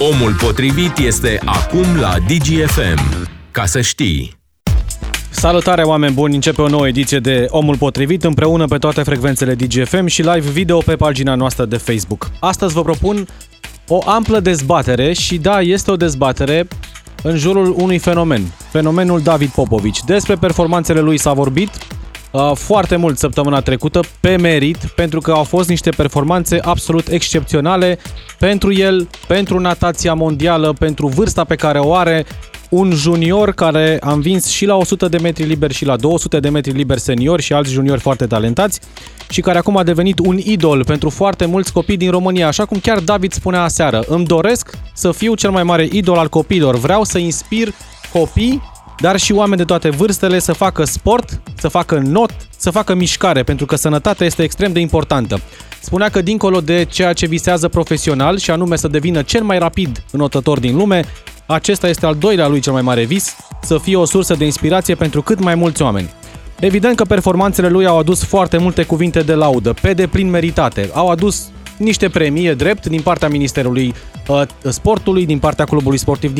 Omul potrivit este acum la DGFM. Ca să știi. Salutare oameni buni, începe o nouă ediție de Omul Potrivit împreună pe toate frecvențele DGFM și live video pe pagina noastră de Facebook. Astăzi vă propun o amplă dezbatere și da, este o dezbatere în jurul unui fenomen, fenomenul David Popovici. Despre performanțele lui s-a vorbit uh, foarte mult săptămâna trecută, pe merit, pentru că au fost niște performanțe absolut excepționale pentru el, pentru natația mondială, pentru vârsta pe care o are, un junior care a învins și la 100 de metri liber și la 200 de metri liber senior și alți juniori foarte talentați și care acum a devenit un idol pentru foarte mulți copii din România, așa cum chiar David spunea aseară. Îmi doresc să fiu cel mai mare idol al copiilor. Vreau să inspir copii, dar și oameni de toate vârstele să facă sport, să facă not, să facă mișcare, pentru că sănătatea este extrem de importantă. Spunea că dincolo de ceea ce visează profesional și anume să devină cel mai rapid înotător din lume, acesta este al doilea lui cel mai mare vis, să fie o sursă de inspirație pentru cât mai mulți oameni. Evident că performanțele lui au adus foarte multe cuvinte de laudă, pe deplin meritate. Au adus niște premii drept din partea Ministerului uh, Sportului, din partea Clubului Sportiv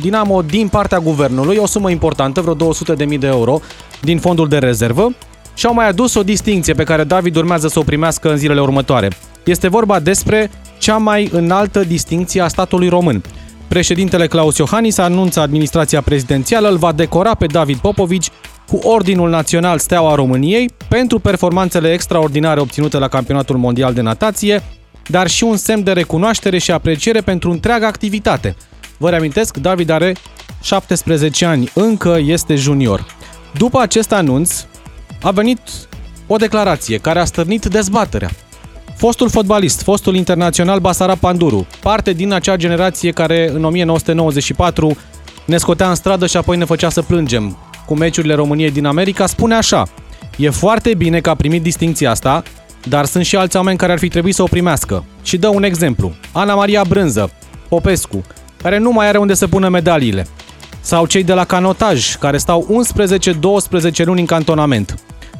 Dinamo, din partea Guvernului, o sumă importantă, vreo 200.000 de euro din fondul de rezervă și au mai adus o distinție pe care David urmează să o primească în zilele următoare. Este vorba despre cea mai înaltă distinție a statului român. Președintele Claus Iohannis anunță administrația prezidențială îl va decora pe David Popovici cu Ordinul Național Steaua României pentru performanțele extraordinare obținute la Campionatul Mondial de Natație, dar și un semn de recunoaștere și apreciere pentru întreaga activitate. Vă reamintesc, David are 17 ani, încă este junior. După acest anunț, a venit o declarație care a stârnit dezbaterea. Fostul fotbalist, fostul internațional Basara Panduru, parte din acea generație care în 1994 ne scotea în stradă și apoi ne făcea să plângem cu meciurile României din America, spune așa E foarte bine că a primit distinția asta, dar sunt și alți oameni care ar fi trebuit să o primească. Și dă un exemplu. Ana Maria Brânză, Popescu, care nu mai are unde să pună medaliile. Sau cei de la canotaj, care stau 11-12 luni în cantonament.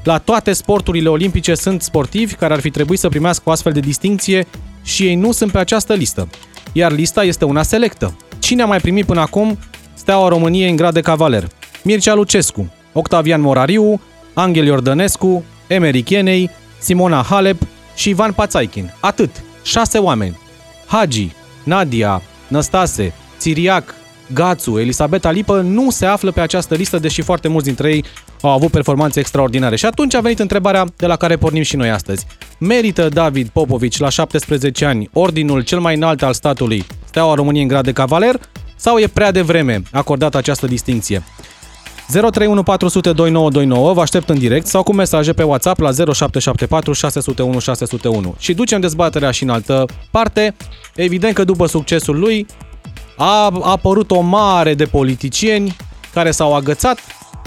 La toate sporturile olimpice sunt sportivi care ar fi trebuit să primească o astfel de distinție și ei nu sunt pe această listă. Iar lista este una selectă. Cine a mai primit până acum Steaua României în grad de cavaler? Mircea Lucescu, Octavian Morariu, Angel Iordănescu, Emery Cheney, Simona Halep și Ivan Pațaichin. Atât. Șase oameni. Hagi, Nadia, Năstase, Țiriac, Gațu, Elisabeta Lipă nu se află pe această listă, deși foarte mulți dintre ei au avut performanțe extraordinare. Și atunci a venit întrebarea de la care pornim și noi astăzi. Merită David Popovici la 17 ani ordinul cel mai înalt al statului, Steaua României în grad de cavaler, sau e prea devreme acordată această distinție? 031 vă aștept în direct sau cu mesaje pe WhatsApp la 0774 601 601 și ducem dezbaterea și în altă parte. Evident că după succesul lui a apărut o mare de politicieni care s-au agățat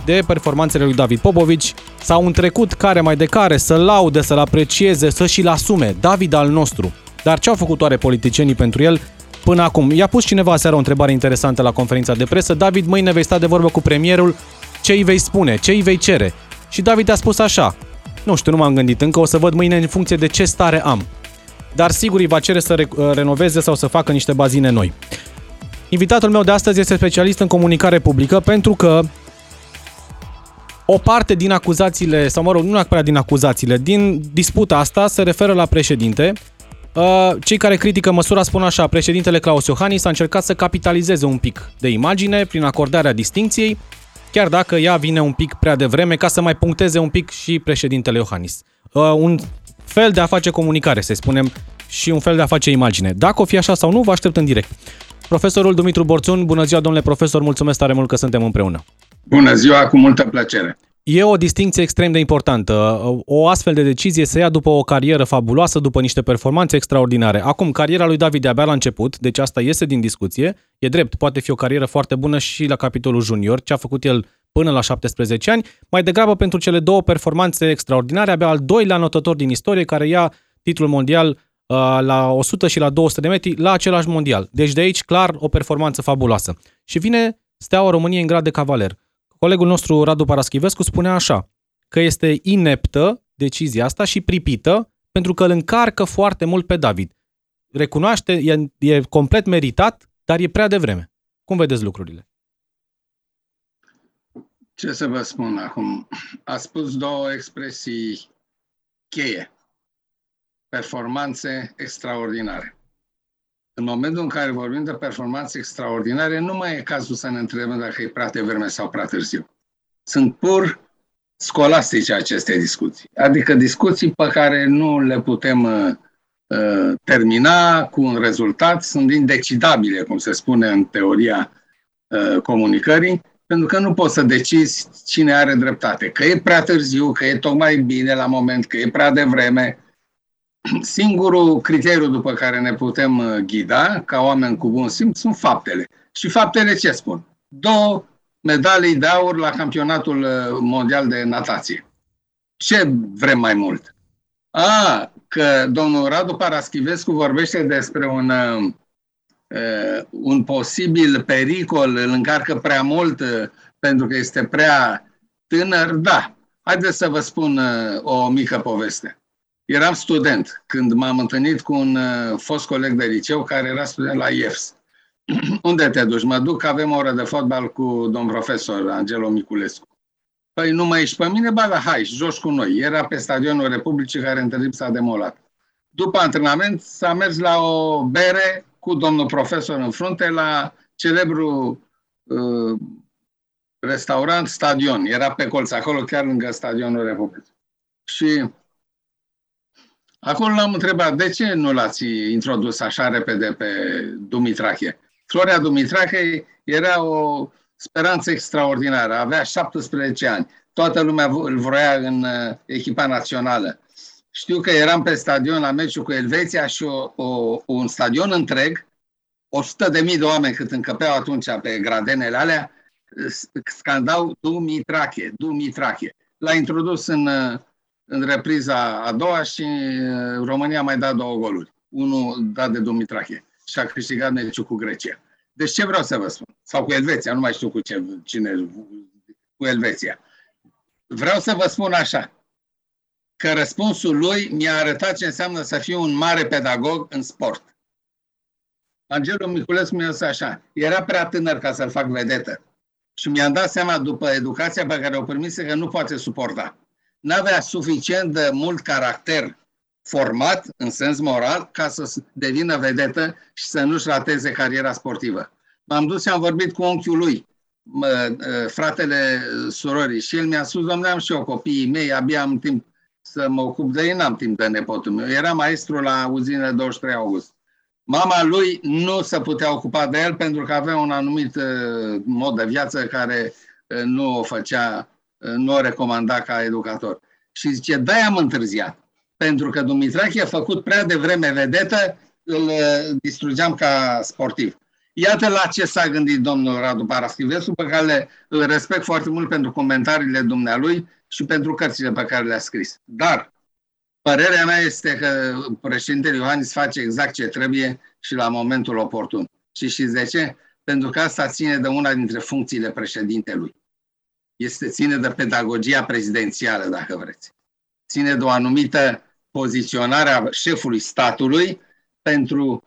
de performanțele lui David Popovici, s-au întrecut care mai de care să laude, să-l aprecieze, să și-l asume. David al nostru. Dar ce au făcut oare politicienii pentru el până acum? I-a pus cineva seara o întrebare interesantă la conferința de presă. David, mâine vei sta de vorbă cu premierul, ce îi vei spune, ce îi vei cere? Și David a spus așa, nu știu, nu m-am gândit încă, o să văd mâine în funcție de ce stare am. Dar sigur îi va cere să re- renoveze sau să facă niște bazine noi. Invitatul meu de astăzi este specialist în comunicare publică pentru că o parte din acuzațiile, sau mă rog, nu neapărat din acuzațiile, din disputa asta se referă la președinte. Uh, cei care critică măsura spun așa, președintele Claus Iohannis a încercat să capitalizeze un pic de imagine prin acordarea distinției, chiar dacă ea vine un pic prea devreme, ca să mai puncteze un pic și președintele Iohannis. Uh, un fel de a face comunicare, să spunem, și un fel de a face imagine. Dacă o fi așa sau nu, vă aștept în direct. Profesorul Dumitru Borțun, bună ziua, domnule profesor, mulțumesc tare mult că suntem împreună. Bună ziua, cu multă plăcere. E o distinție extrem de importantă. O astfel de decizie se ia după o carieră fabuloasă, după niște performanțe extraordinare. Acum, cariera lui David de abia la început, deci asta iese din discuție. E drept, poate fi o carieră foarte bună și la capitolul junior, ce a făcut el până la 17 ani, mai degrabă pentru cele două performanțe extraordinare, abia al doilea notător din istorie care ia titlul mondial Uh, la 100 și la 200 de metri la același mondial. Deci de aici, clar, o performanță fabuloasă. Și vine Steaua României în grad de cavaler. Colegul nostru, Radu Paraschivescu, spunea așa, că este ineptă decizia asta și pripită pentru că îl încarcă foarte mult pe David. Recunoaște, e, e complet meritat dar e prea devreme. Cum vedeți lucrurile? Ce să vă spun acum? A spus două expresii cheie. Performanțe extraordinare. În momentul în care vorbim de performanțe extraordinare, nu mai e cazul să ne întrebăm dacă e prea devreme sau prea târziu. Sunt pur scolastice aceste discuții. Adică discuții pe care nu le putem uh, uh, termina cu un rezultat, sunt indecidabile, cum se spune în teoria uh, comunicării, pentru că nu poți să decizi cine are dreptate. Că e prea târziu, că e tocmai bine la moment, că e prea devreme. Singurul criteriu după care ne putem uh, ghida, ca oameni cu bun simț, sunt faptele. Și faptele ce spun? Două medalii de aur la campionatul uh, mondial de natație. Ce vrem mai mult? A, că domnul Radu Paraschivescu vorbește despre un, uh, uh, un posibil pericol, îl încarcă prea mult uh, pentru că este prea tânăr, da. Haideți să vă spun uh, o mică poveste. Eram student când m-am întâlnit cu un uh, fost coleg de liceu care era student la IEFS. Unde te duci? Mă duc, avem o oră de fotbal cu domn profesor Angelo Miculescu. Păi nu mai ești pe mine? Ba da, hai, joci cu noi. Era pe stadionul Republicii care între timp s-a demolat. După antrenament s-a mers la o bere cu domnul profesor în frunte la celebru uh, restaurant Stadion. Era pe colț, acolo chiar lângă stadionul Republicii. Și acolo l-am întrebat, de ce nu l-ați introdus așa repede pe Dumitrache? Florea Dumitrache era o speranță extraordinară. Avea 17 ani. Toată lumea îl vroia în uh, echipa națională. Știu că eram pe stadion la meciul cu Elveția și o, o, un stadion întreg, 100 de mii de oameni cât încăpeau atunci pe gradenele alea, scandau Dumitrache, Dumitrache. L-a introdus în, uh, în repriza a doua și uh, România a mai dat două goluri. Unul dat de Dumitrache și a câștigat meciul cu Grecia. Deci ce vreau să vă spun? Sau cu Elveția, nu mai știu cu ce, cine, cu Elveția. Vreau să vă spun așa, că răspunsul lui mi-a arătat ce înseamnă să fiu un mare pedagog în sport. Angelo Miculescu mi-a zis așa, era prea tânăr ca să-l fac vedetă. Și mi-am dat seama după educația pe care o primise că nu poate suporta. N-avea suficient de mult caracter format în sens moral ca să devină vedetă și să nu-și rateze cariera sportivă. M-am dus și am vorbit cu unchiul lui, fratele surorii, și el mi-a spus, domnule, am și eu copiii mei, abia am timp să mă ocup de ei, n-am timp de nepotul meu. Era maestru la uzină 23 august. Mama lui nu se putea ocupa de el pentru că avea un anumit uh, mod de viață care uh, nu o făcea, uh, nu o recomanda ca educator. Și zice, da, am întârziat pentru că Dumitrache a făcut prea devreme vedetă, îl uh, distrugeam ca sportiv. Iată la ce s-a gândit domnul Radu Paraschivescu, pe care le, îl respect foarte mult pentru comentariile dumnealui și pentru cărțile pe care le-a scris. Dar părerea mea este că președintele Iohannis face exact ce trebuie și la momentul oportun. Și știți de ce? Pentru că asta ține de una dintre funcțiile președintelui. Este ține de pedagogia prezidențială, dacă vreți. Ține de o anumită poziționarea șefului statului pentru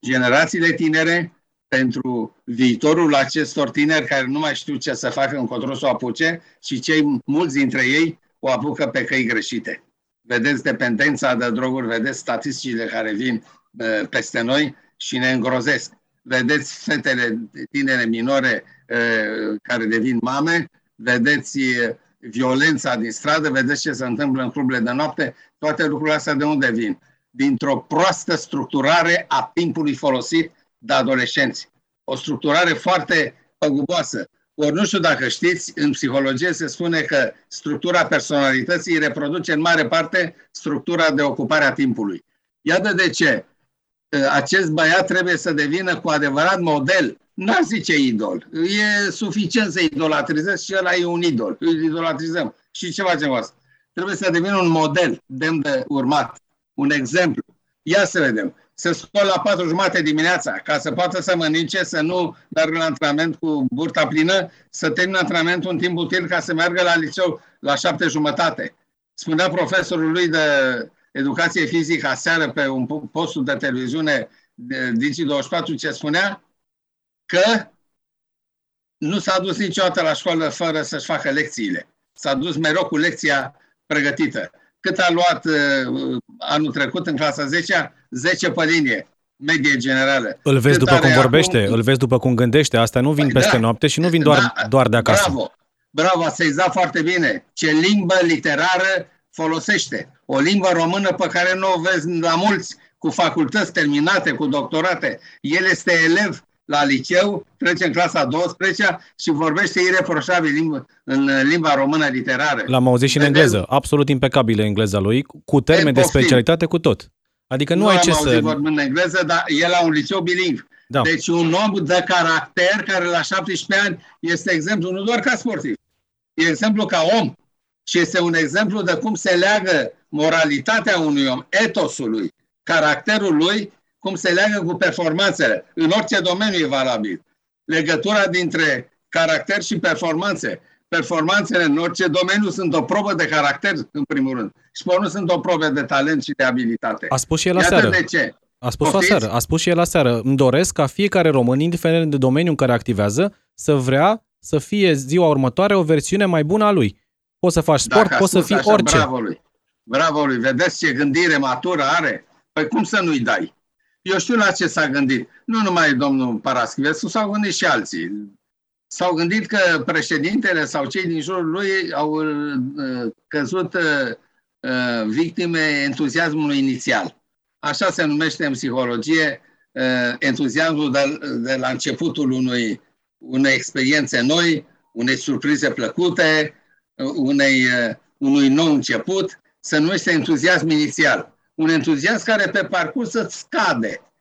generațiile tinere, pentru viitorul acestor tineri care nu mai știu ce să facă încotro să o apuce și cei mulți dintre ei o apucă pe căi greșite. Vedeți dependența de droguri, vedeți statisticile care vin uh, peste noi și ne îngrozesc. Vedeți fetele tinere minore uh, care devin mame, vedeți uh, violența din stradă, vedeți ce se întâmplă în cluburile de noapte, toate lucrurile astea de unde vin? Dintr-o proastă structurare a timpului folosit de adolescenți. O structurare foarte păguboasă. Ori nu știu dacă știți, în psihologie se spune că structura personalității reproduce în mare parte structura de ocupare a timpului. Iată de ce acest băiat trebuie să devină cu adevărat model N-ar zice idol. E suficient să idolatrizezi și ăla e un idol. Îl idolatrizăm. Și ce facem asta? Trebuie să devină un model demn de urmat. Un exemplu. Ia să vedem. Se scoală la patru jumate dimineața ca să poată să mănânce, să nu meargă la antrenament cu burta plină, să termină antrenamentul în timp util ca să meargă la liceu la șapte jumătate. Spunea profesorul lui de educație fizică aseară pe un postul de televiziune Digi24 ce spunea? Că nu s-a dus niciodată la școală fără să-și facă lecțiile. S-a dus mereu cu lecția pregătită. Cât a luat uh, anul trecut în clasa 10 10 pe linie, medie generală. Îl vezi Cât după cum are vorbește, acum- îl vezi după cum gândește. Astea nu vin Păi peste da. noapte și nu vin doar, Da, doar de acasă. Bravo! Bravo, ați sezat foarte bine. Ce limbă literară folosește. O limbă română pe care nu o vezi la mulți cu facultăți terminate, cu doctorate. El este elev la liceu, trece în clasa 12 și vorbește ireproșabil limba, în limba română literară. L-am auzit și în Vedem? engleză. Absolut impecabilă engleza lui, cu termeni de poftim. specialitate, cu tot. Adică nu, ai am ce auzit să... vorbind în engleză, dar el la un liceu bilingv. Da. Deci un om de caracter care la 17 ani este exemplu nu doar ca sportiv, e exemplu ca om și este un exemplu de cum se leagă moralitatea unui om, etosul lui, caracterul lui, cum se leagă cu performanțele. În orice domeniu e valabil. Legătura dintre caracter și performanțe. Performanțele în orice domeniu sunt o probă de caracter, în primul rând. Și pe urmă sunt o probă de talent și de abilitate. A spus și el Iată aseară. de ce. A spus Poftiți? aseară. A spus și el aseară. Îmi doresc ca fiecare român, indiferent de domeniul în care activează, să vrea să fie ziua următoare o versiune mai bună a lui. Poți să faci sport, Dacă a poți să spus fii așa, orice. Bravo lui. Bravo lui. Vedeți ce gândire matură are? Păi cum să nu-i dai? Eu știu la ce s-a gândit. Nu numai domnul Paraschivescu, s-au gândit și alții. S-au gândit că președintele sau cei din jurul lui au uh, căzut uh, uh, victime entuziasmului inițial. Așa se numește în psihologie uh, entuziasmul de, de la începutul unui, unei experiențe noi, unei surprize plăcute, unei, uh, unui nou început, se numește entuziasm inițial. Un entuziasm care pe parcurs îți scade,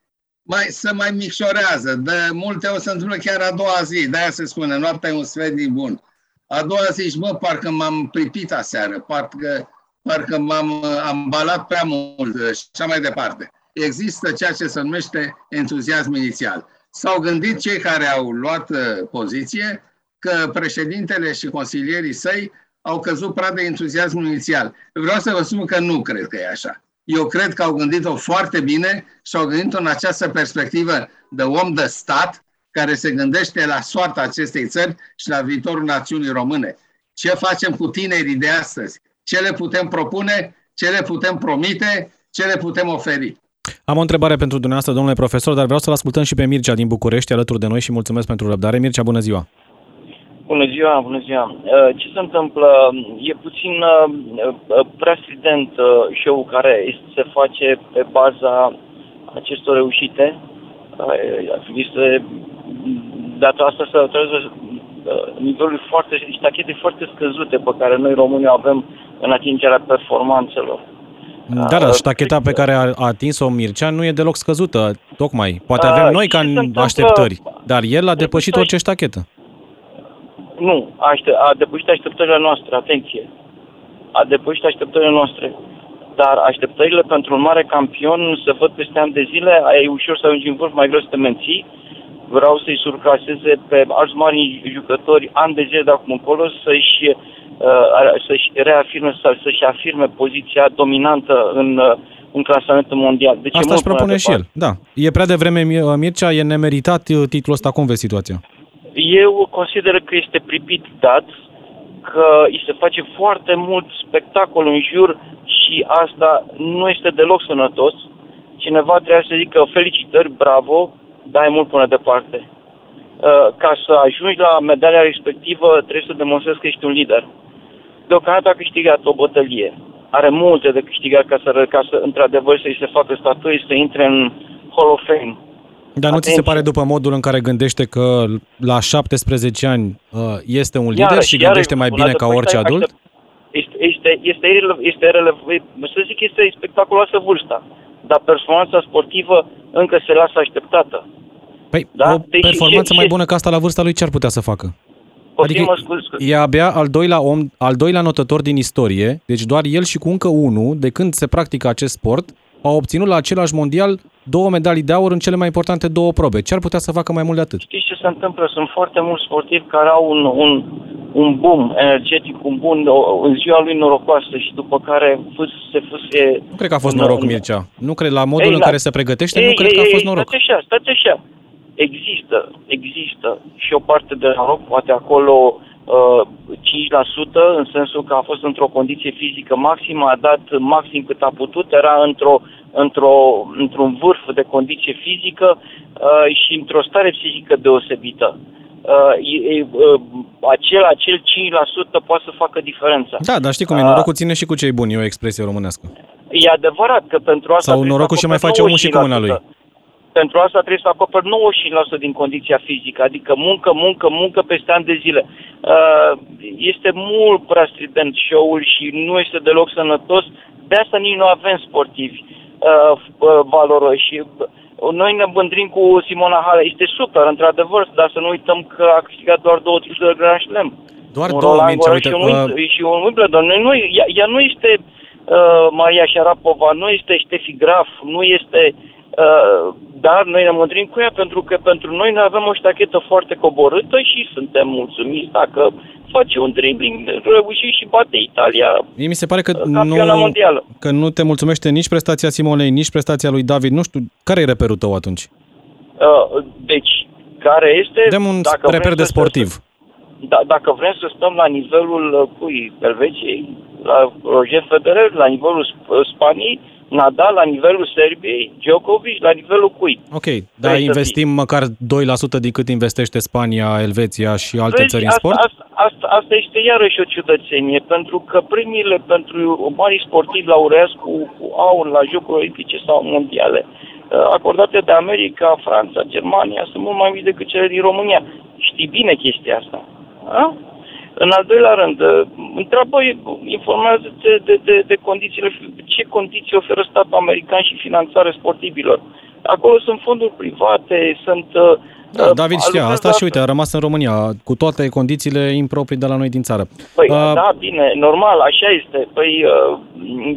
mai, se mai micșorează. De multe ori se întâmplă chiar a doua zi, de-aia se spune, noaptea e un sfert bun. A doua zi, zici, mă, parcă m-am pripit aseară, parcă, parcă m-am uh, ambalat prea mult uh, și așa mai departe. Există ceea ce se numește entuziasm inițial. S-au gândit cei care au luat uh, poziție că președintele și consilierii săi au căzut pradă entuziasmul inițial. Vreau să vă spun că nu cred că e așa. Eu cred că au gândit-o foarte bine și au gândit-o în această perspectivă de om de stat care se gândește la soarta acestei țări și la viitorul națiunii române. Ce facem cu tinerii de astăzi? Ce le putem propune? Ce le putem promite? Ce le putem oferi? Am o întrebare pentru dumneavoastră, domnule profesor, dar vreau să-l ascultăm și pe Mircea din București alături de noi și mulțumesc pentru răbdare. Mircea, bună ziua! Bună ziua, bună ziua. Uh, Ce se întâmplă? E puțin uh, uh, prea strident uh, show-ul care este- se face pe baza acestor reușite. Uh, Este data asta să trebuie niveluri foarte, niște achete foarte scăzute pe care noi românii o avem în atingerea performanțelor. Da, da, Uh, ștacheta cred pe că- care a a atins-o Mircea nu e deloc scăzută, tocmai. Poate Uh, avem noi ce ca se în întâmplă? așteptări, dar el a Trebuie depășit să- orice ștachetă. Nu, a, aște- a depășit așteptările noastre, atenție. A depășit așteptările noastre. Dar așteptările pentru un mare campion se văd peste ani de zile, e ușor să ajungi în vârf, mai greu să te menții. Vreau să-i surclaseze pe alți mari jucători ani de zile de acum încolo să-și, uh, să-și reafirme sau să-și afirme poziția dominantă în, uh, în clasamentul mondial. Deci e Asta mult își propune până și el, departe. da. E prea devreme, Mi- Mircea, e nemeritat uh, titlul ăsta. Cum vezi situația? Eu consider că este pripit dat, că îi se face foarte mult spectacol în jur și asta nu este deloc sănătos. Cineva trebuie să zică felicitări, bravo, dai mult până departe. Uh, Ca să ajungi la medalia respectivă, trebuie să demonstrezi că ești un lider. Deocamdată a câștigat o bătălie. Are multe de câștigat ca să, ca să într-adevăr, să-i se facă statui, să intre în Hall of Fame. Dar nu ți se Atenție. pare după modul în care gândește că la 17 ani uh, este un lider Iarăși, și iarăși, gândește mai un bine alt ca punct, orice aștept- adult? Este, este, este, irele- este irele- să zic, este spectaculoasă vârsta, dar performanța sportivă încă se lasă așteptată. Păi, Da, o deci performanță e- mai e- bună ca asta la vârsta lui ce ar putea să facă? Poftim, Adică mă scuze, scuze. e abia al doilea om, al doilea notător din istorie, deci doar el și cu încă unul, de când se practică acest sport, au obținut la același mondial două medalii de aur în cele mai importante două probe. Ce ar putea să facă mai mult de atât? Știți ce se întâmplă? Sunt foarte mulți sportivi care au un, un, un boom energetic, un bun, o, în ziua lui norocoasă și după care fâs, se fâsie... Nu cred că a fost în- noroc, în- Mircea. Nu cred, la modul Ei, în la- care se pregătește, ei, nu cred ei, că a ei, fost ei, noroc. Stați așa, stați așa. există, există și o parte de noroc, poate acolo uh, 5%, în sensul că a fost într-o condiție fizică maximă, a dat maxim cât a putut, era într-o, într-o, într-un vârf de condiție fizică uh, și într-o stare psihică deosebită. Uh, e, uh, acel, acel 5% poate să facă diferența. Da, dar știi cum e, norocul ține și cu cei buni, e o expresie românească. E adevărat că pentru asta... Sau norocul și mai face omul și cu mâna lui. Pentru asta trebuie să acoperi 95% din condiția fizică, adică muncă, muncă, muncă peste ani de zile. Uh, este mult prea strident show-ul și nu este deloc sănătos, de asta nici nu avem sportivi valoroși. Noi ne bândrim cu Simona Halep. Este super, într-adevăr, dar să nu uităm că a câștigat doar două titluri de Grand Slam. Doar un două, Mircea, uite. Și un, uh... și un Wimbledon. Noi, nu, ea, ea nu este uh, Maria Șarapova, nu este Ștefi Graf, nu este... Uh, dar noi ne mândrim cu ea pentru că pentru noi noi avem o ștachetă foarte coborâtă și suntem mulțumiți dacă face un dribbling reușit și bate Italia Mie mi se pare că nu, mondială. că nu te mulțumește nici prestația Simonei, nici prestația lui David. Nu știu, care e reperul tău atunci? Uh, deci, care este... Dăm un dacă reper de sportiv. Să, da, dacă vrem să stăm la nivelul uh, cui? Elveției, la Roger Federer, la nivelul Spaniei, Nadal la nivelul Serbiei, Djokovic la nivelul cui. Ok, dar investim măcar 2% din cât investește Spania, Elveția și alte Vezi, țări în sport? Asta, asta, asta este iarăși o ciudățenie, pentru că primile pentru mari sportivi laureați cu, cu aur la Jocuri Olimpice sau Mondiale uh, acordate de America, Franța, Germania, sunt mult mai mici decât cele din România. Știi bine chestia asta. A? În al doilea rând, uh, întreabă, informează de, de, de, de condițiile, ce condiții oferă statul american și finanțare sportivilor. Acolo sunt fonduri private, sunt... Uh, da, uh, David știa asta și uite, a rămas în România cu toate condițiile improprii de la noi din țară. Păi, uh, da, bine, normal, așa este. Păi, uh,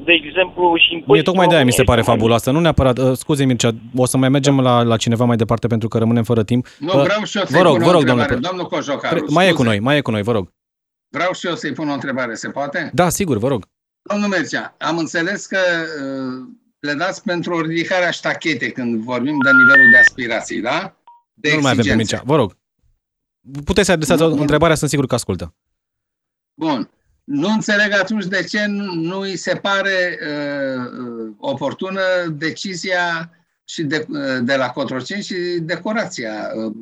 de exemplu, și Mie tocmai de aia mi se pare fabuloasă. Nu neapărat, uh, scuze Mircea, o să mai mergem la, la cineva mai departe pentru că rămânem fără timp. Nu, uh, vreau și eu să vă rog, vă rog, domnule. Domnul Cojocaru, Mai e cu noi, mai e cu noi, vă rog. Vreau și eu să-i pun o întrebare, se poate? Da, sigur, vă rog. Domnul Mercea, am înțeles că uh, pledați pentru o ridicare a ștachetei când vorbim de nivelul de aspirații, da? De nu mai avem pe Mircea, vă rog. Puteți să adresați o întrebare, sunt sigur că ascultă. Bun. Nu înțeleg atunci de ce nu îi se pare uh, uh, oportună decizia și de, uh, de la Cotroceni și decorația uh,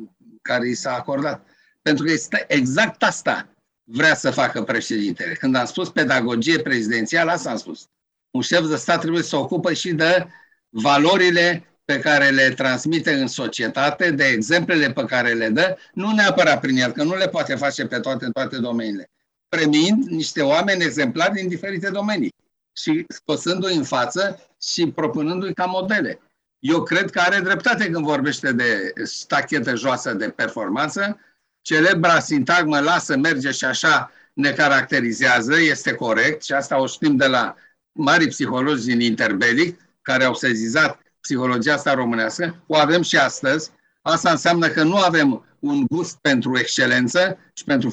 care i s-a acordat. Pentru că este exact asta vrea să facă președintele. Când am spus pedagogie prezidențială, asta am spus. Un șef de stat trebuie să se ocupă și de valorile pe care le transmite în societate, de exemplele pe care le dă, nu neapărat prin el, că nu le poate face pe toate în toate domeniile, premiind niște oameni exemplari din diferite domenii și scosându-i în față și propunându-i ca modele. Eu cred că are dreptate când vorbește de stachetă joasă de performanță, celebra sintagmă lasă, merge și așa ne caracterizează, este corect și asta o știm de la mari psihologi din interbelic care au sezizat psihologia asta românească, o avem și astăzi. Asta înseamnă că nu avem un gust pentru excelență și pentru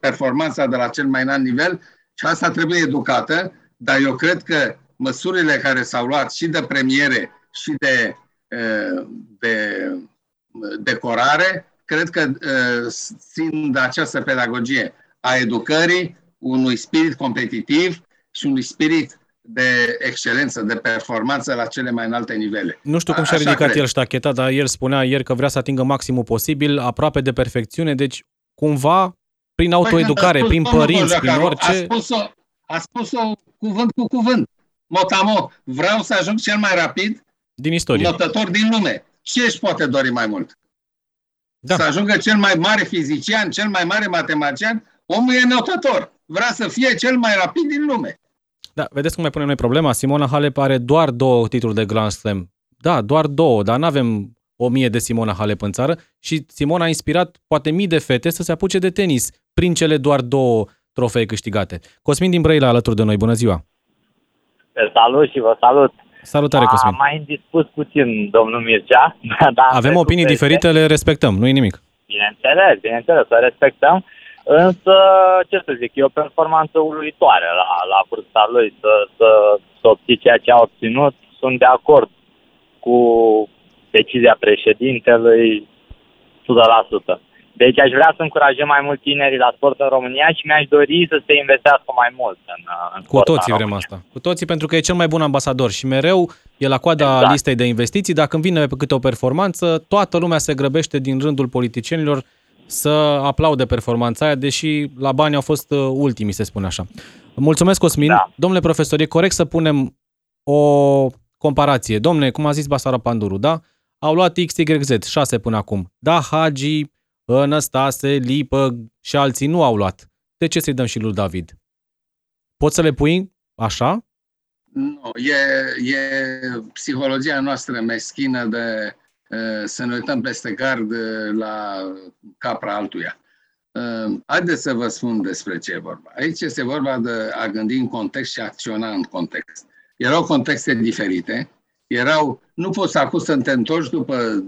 performanța de la cel mai înalt nivel și asta trebuie educată, dar eu cred că măsurile care s-au luat și de premiere și de, de decorare cred că uh, țin de această pedagogie a educării, unui spirit competitiv și unui spirit de excelență, de performanță la cele mai înalte nivele. Nu știu cum și-a ridicat cred. el ștacheta, dar el spunea ieri că vrea să atingă maximul posibil, aproape de perfecțiune, deci cumva prin păi, autoeducare, păi, prin părinți, prin orice... A spus-o, a spus-o cuvânt cu cuvânt. Motamo, vreau să ajung cel mai rapid din istorie. notător din lume. Ce își poate dori mai mult? Da. să ajungă cel mai mare fizician, cel mai mare matematician, omul e notător. Vrea să fie cel mai rapid din lume. Da, vedeți cum mai punem noi problema? Simona Halep are doar două titluri de Grand Slam. Da, doar două, dar nu avem o mie de Simona Halep în țară și Simona a inspirat poate mii de fete să se apuce de tenis prin cele doar două trofee câștigate. Cosmin din Brăila alături de noi, bună ziua! Salut și vă salut! Salutare, Cosmin. A mai indispus puțin domnul Mircea. Dar Avem opinii diferite, le respectăm, nu e nimic. Bineînțeles, bineînțeles, să respectăm. Însă, ce să zic, e o performanță uluitoare la, la vârsta lui să, să, să obții ceea ce a obținut. Sunt de acord cu decizia președintelui. 100%. Deci aș vrea să încurajăm mai mult tinerii la sport în România și mi-aș dori să se investească mai mult în, în Cu sport toții în vrem România. asta. Cu toții pentru că e cel mai bun ambasador și mereu e la coada Exact. listei de investiții. Dacă îmi vine pe câte o performanță, toată lumea se grăbește din rândul politicienilor să aplaude performanța aia, deși la bani au fost uh, ultimii, se spune așa. Mulțumesc, Cosmin. Da. Domnule profesor, e corect să punem o comparație. Domne, cum a zis Basara Panduru, da? Au luat XYZ, 6 până acum. Da, Hagi, Năstase, Lipă și alții nu au luat. De ce să-i dăm și lui David? Poți să le pui așa? Nu, e, e psihologia noastră meschină de uh, să ne uităm peste gard uh, la capra altuia. Uh, haideți să vă spun despre ce e vorba. Aici este vorba de a gândi în context și a acționa în context. Erau contexte diferite, erau, nu poți acum să te întorci după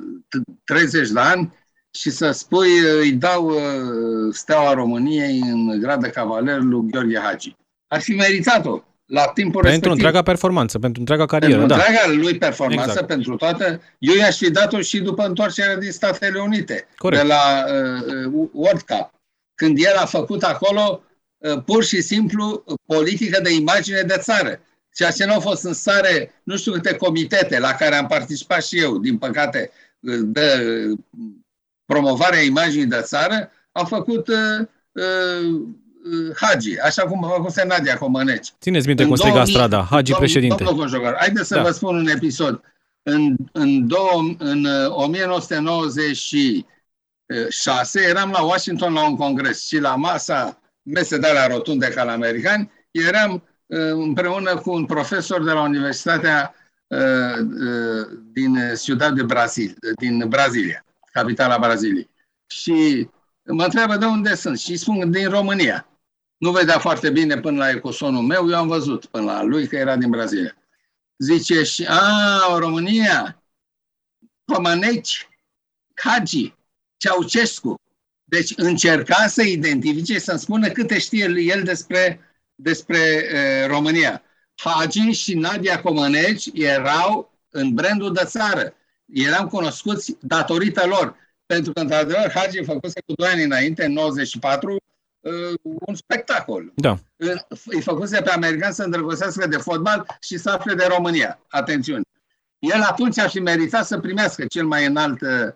30 de ani și să spui îi dau uh, steaua României în grad de cavaler lui Gheorghe Hagi. Ar fi meritat-o la timpul Pentru respectiv. întreaga performanță, pentru întreaga carieră, Pentru da. întreaga lui performanță, Exact. exact. pentru toată, eu i-aș fi dat-o și după întoarcerea din Statele Unite, Corect. de la uh, uh, World Cup, când el a făcut acolo uh, pur și simplu uh, politică de imagine de țară. Ceea ce nu au fost în stare, nu știu câte comitete la care am participat și eu, din păcate, uh, de uh, promovarea imaginii de țară, au făcut uh, uh, uh, Hagi, așa cum a făcut Nadia Comăneci. Țineți minte În cum striga 2000 strada, Hagi Domn- președinte. Domnul Conjocor, haideți să Da. vă spun un episod. În, în, două, în uh, 1996 eram la Washington la un congres și la masa mese de la rotunde ca la americani, eram uh, împreună cu un profesor de la Universitatea uh, uh, din Ciudad de Brazil, din Brazilia, capitala Braziliei. Și mă întreabă de unde sunt și îi spun din România. Nu vedea foarte bine până la ecosonul meu, eu am văzut până la lui că era din Brazilia. Zice și, a, România, Comăneci, Hagi, Ceaușescu. Deci încerca să identifice, să-mi spună câte știe el despre, despre uh, România. Hagi și Nadia Comăneci erau în brandul de țară. Eram cunoscuți datorită lor. Pentru că, într-adevăr, Hagi făcuse cu doi ani înainte, în 94, uh, un spectacol. Da. Îi făcuse pe american să îndrăgostească de fotbal și să afle de România. Atențiune! El atunci ar fi meritat să primească cel mai înalt uh,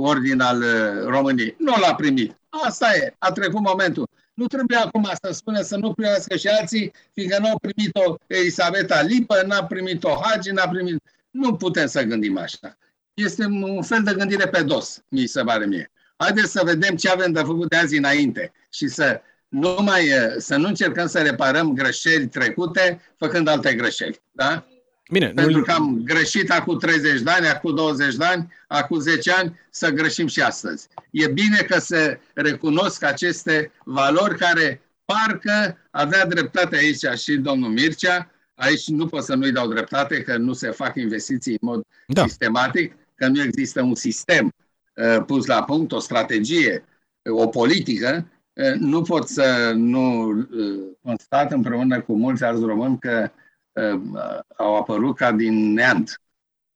ordin al uh, României. Nu l-a primit. Asta e. A trecut momentul. Nu trebuie acum să spună să nu primească și alții, fiindcă nu au primit-o Elisabeta Lipă, n-a primit-o Hagi, n-a primit... Nu putem să gândim așa. Este un fel de gândire pe dos, mi se pare mie. Haideți să vedem ce avem de făcut de azi înainte și să nu, mai, să nu încercăm să reparăm greșeli trecute făcând alte greșeli. Da? Bine, Pentru nu, că am greșit acum 30 de ani, acum 20 de ani, acum 10 ani, să greșim și astăzi. E bine că se recunosc aceste valori care parcă avea dreptate aici și domnul Mircea. Aici nu pot să nu-i dau dreptate că nu se fac investiții în mod Da. sistematic, că nu există un sistem uh, pus la punct, o strategie, uh, o politică. Uh, nu pot să nu uh, constat împreună cu mulți alți români că uh, au apărut ca din neant.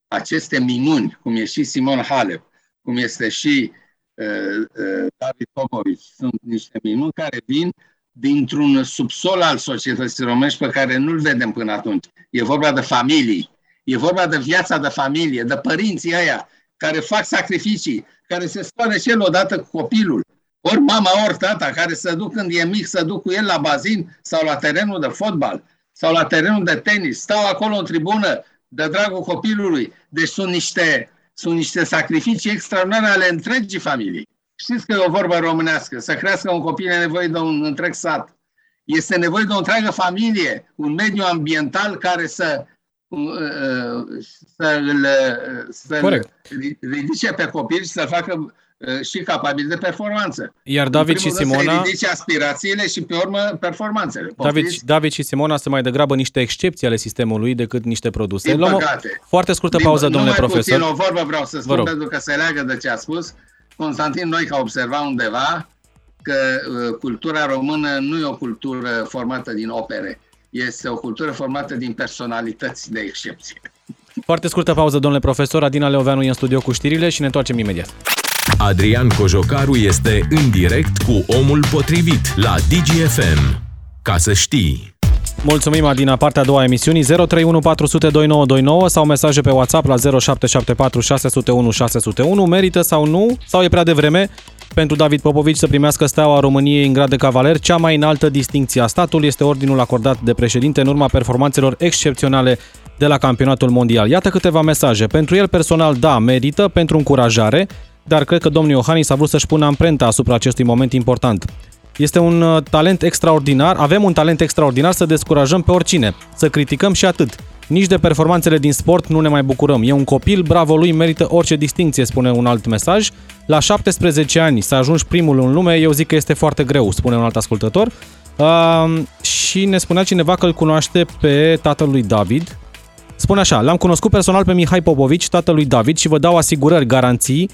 Aceste minuni, cum e și Simon Halep, cum este și uh, uh, David Popovici, sunt niște minuni care vin dintr-un subsol al societății românești pe care nu-l vedem până atunci. E vorba de familii, e vorba de viața de familie, de părinții ăia care fac sacrificii, care se spală și el odată cu copilul, ori mama, ori tata, care se duc când e mic, să duc cu el la bazin sau la terenul de fotbal sau la terenul de tenis, stau acolo în tribună de dragul copilului. Deci sunt niște, sunt niște sacrificii extraordinare ale întregii familii. Știți că e o vorbă românească, să crească un copil e nevoie de un întreg sat. Este nevoie de o întreagă familie, un mediu ambiental care să, să îl să Corect. ridice pe copil și să facă și capabil de performanță. Iar David În și primul rând Simona... Să ridice aspirațiile și pe urmă performanțele. David, Poftiți? David și Simona sunt mai degrabă niște excepții ale sistemului decât niște produse. Din Luăm o păcate. foarte scurtă Din- pauză, domnule numai profesor. Puțin, o vorbă vreau să Vă spun, rog. pentru că se leagă de ce a spus. Constantin Noica observa undeva că uh, cultura română nu e o cultură formată din opere, este o cultură formată din personalități de excepție. Foarte scurtă pauză, domnule profesor. Adina Leoveanu e în studio cu știrile și ne întoarcem imediat. Adrian Cojocaru este în direct cu omul potrivit la DGFM. Ca să știi. Mulțumim, Adina, partea a doua a emisiunii 031 400 2929 sau mesaje pe WhatsApp la 0774 601 601. Merită sau nu? Sau e prea devreme pentru David Popovici să primească steaua României în grad de cavaler, cea mai înaltă distinție a statului este ordinul acordat de președinte în urma performanțelor excepționale de la campionatul mondial. Iată câteva mesaje. Pentru el personal, da, merită, pentru încurajare, dar cred că domnul Iohannis a vrut să-și pună amprenta asupra acestui moment important. Este un uh, talent extraordinar, avem un talent extraordinar să descurajăm pe oricine, să criticăm și atât. Nici de performanțele din sport nu ne mai bucurăm. E un copil, bravo lui, merită orice distinție, spune un alt mesaj. La 17 ani să ajungi primul în lume, eu zic că este foarte greu, spune un alt ascultător. Uh, și ne spunea cineva că îl cunoaște pe tatăl lui David. Spune așa, l-am cunoscut personal pe Mihai Popovici, tatăl lui David, și vă dau asigurări, garanții,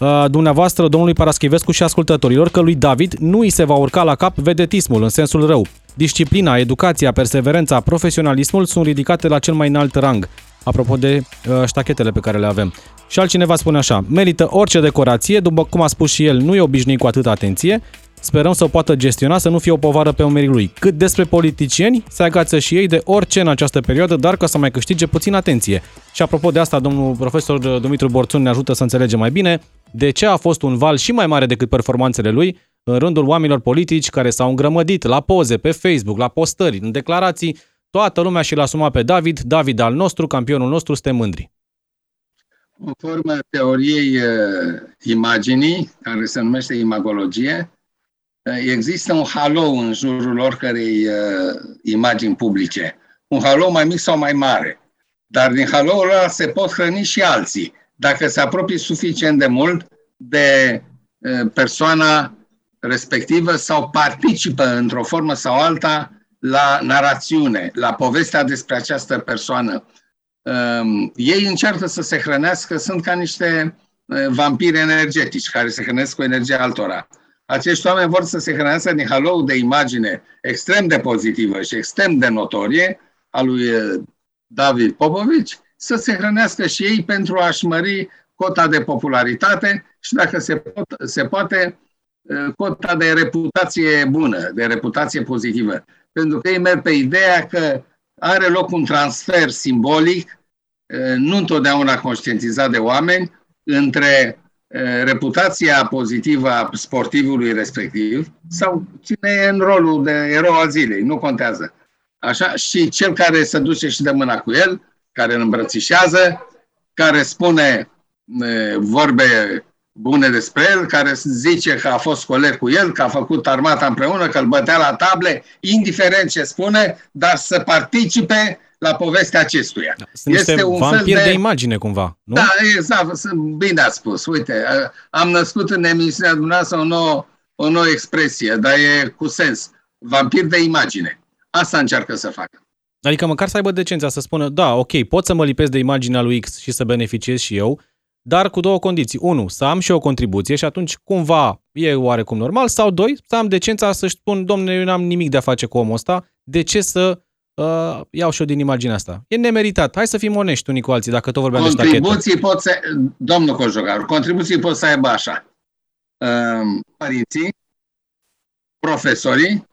uh, dumneavoastră, domnului Paraschivescu și ascultătorilor, că lui David nu îi se va urca la cap vedetismul în sensul rău. Disciplina, educația, perseverența, profesionalismul sunt ridicate la cel mai înalt rang. Apropo de uh, ștachetele pe care le avem. Și altcineva spune așa, merită orice decorație, după cum a spus și el, nu e obișnuit cu atâta atenție, Sperăm să o poată gestiona, să nu fie o povară pe umerii lui. Cât despre politicieni, se agață și ei de orice în această perioadă, dar ca să mai câștige puțin atenție. Și apropo de asta, domnul profesor Dumitru Borțun ne ajută să înțelegem mai bine de ce a fost un val și mai mare decât performanțele lui în rândul oamenilor politici care s-au îngrămădit la poze, pe Facebook, la postări, în declarații. Toată lumea și l-a sumat pe David, David al nostru, campionul nostru, suntem mândri. În formă teoriei uh, imaginii, care se numește imagologie, uh, există un halou în jurul oricărei uh, imagini publice. Un halou mai mic sau mai mare. Dar din haloul ăla se pot hrăni și alții. Dacă se apropie suficient de mult de uh, persoana respectivă sau participă într-o formă sau alta la narațiune, la povestea despre această persoană. Um, ei încearcă să se hrănească, sunt ca niște uh, vampiri energetici care se hrănesc cu energia altora. Acești oameni vor să se hrănească din halou de imagine extrem de pozitivă și extrem de notorie a lui uh, David Popovici, să se hrănească și ei pentru a-și mări cota de popularitate și dacă se, pot, se poate cota de reputație bună, de reputație pozitivă. Pentru că ei merg pe ideea că are loc un transfer simbolic, nu întotdeauna conștientizat de oameni, între reputația pozitivă a sportivului respectiv sau cine e în rolul de erou al zilei, nu contează. Așa? Și cel care se duce și de mâna cu el, care îl îmbrățișează, care spune vorbe bune despre el, care zice că a fost coleg cu el, că a făcut armata împreună, că îl bătea la table, indiferent ce spune, dar să participe la povestea acestuia. Da, sunt este un fel de... de imagine cumva, nu? Da, exact, bine ați spus. Uite, am născut în emisiunea dumneavoastră o nouă, o nouă expresie, dar e cu sens. Vampir de imagine. Asta încearcă să facă. Adică măcar să aibă decența să spună, da, ok, pot să mă lipesc de imaginea lui X și să beneficiez și eu, dar cu două condiții. Unu, să am și o contribuție și atunci cumva e oarecum normal. Sau doi, să am decența să-și spun, domnule, eu n-am nimic de a face cu omul ăsta, de ce să uh, iau și eu din imaginea asta? E nemeritat. Hai să fim onești unii cu alții, dacă tot vorbeam de Contribuții pot să... Domnul Cojogar, contribuții pot să aibă așa. Uh, părinții, profesorii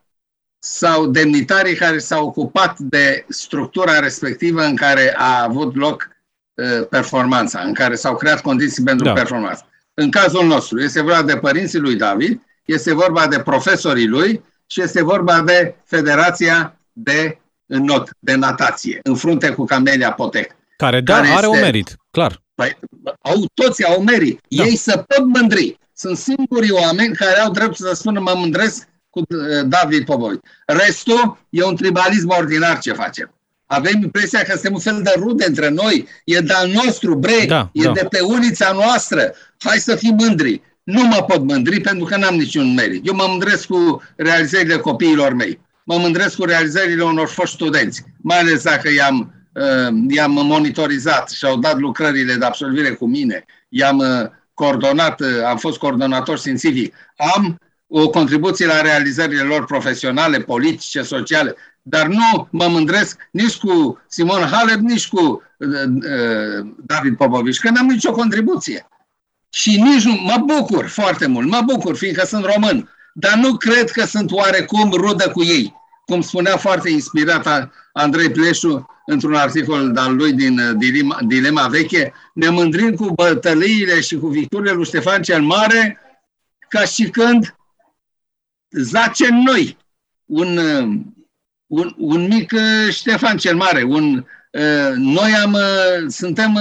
sau demnitarii care s-au ocupat de structura respectivă în care a avut loc Uh, performanța, în care s-au creat condiții pentru da. performanță. În cazul nostru, este vorba de părinții lui David, este vorba de profesorii lui și este vorba de Federația de not, de natație, în frunte cu Camelia Potec. Care, da, care are este, un merit, clar. Păi, au, toți au merit. Da. Ei să pot mândri. Sunt singurii oameni care au dreptul să spună mă mândresc cu uh, David Popovici. Restul e un tribalism ordinar ce facem avem impresia că suntem un fel de rude între noi, e de-al nostru, bre, da, e da. de pe ulița noastră, hai să fim mândri. Nu mă pot mândri pentru că n-am niciun merit. Eu mă mândresc cu realizările copiilor mei. Mă mândresc cu realizările unor foști studenți, mai ales dacă i-am, uh, i-am monitorizat și au dat lucrările de absolvire cu mine, i-am uh, coordonat, uh, am fost coordonator științific, am o contribuție la realizările lor profesionale, politice, sociale dar nu mă mândresc nici cu Simon Halep, nici cu uh, uh, David Popovici, că n-am nicio contribuție. Și nici nu, mă bucur foarte mult, mă bucur, fiindcă sunt român, dar nu cred că sunt oarecum rudă cu ei. Cum spunea foarte inspirat Andrei Pleșu într-un articol al lui din uh, Dilema, Dilema Veche, ne mândrim cu bătăliile și cu victoriile lui Ștefan cel Mare, ca și când zace noi un, uh, un, un mic uh, Ștefan cel Mare, un, noi am, suntem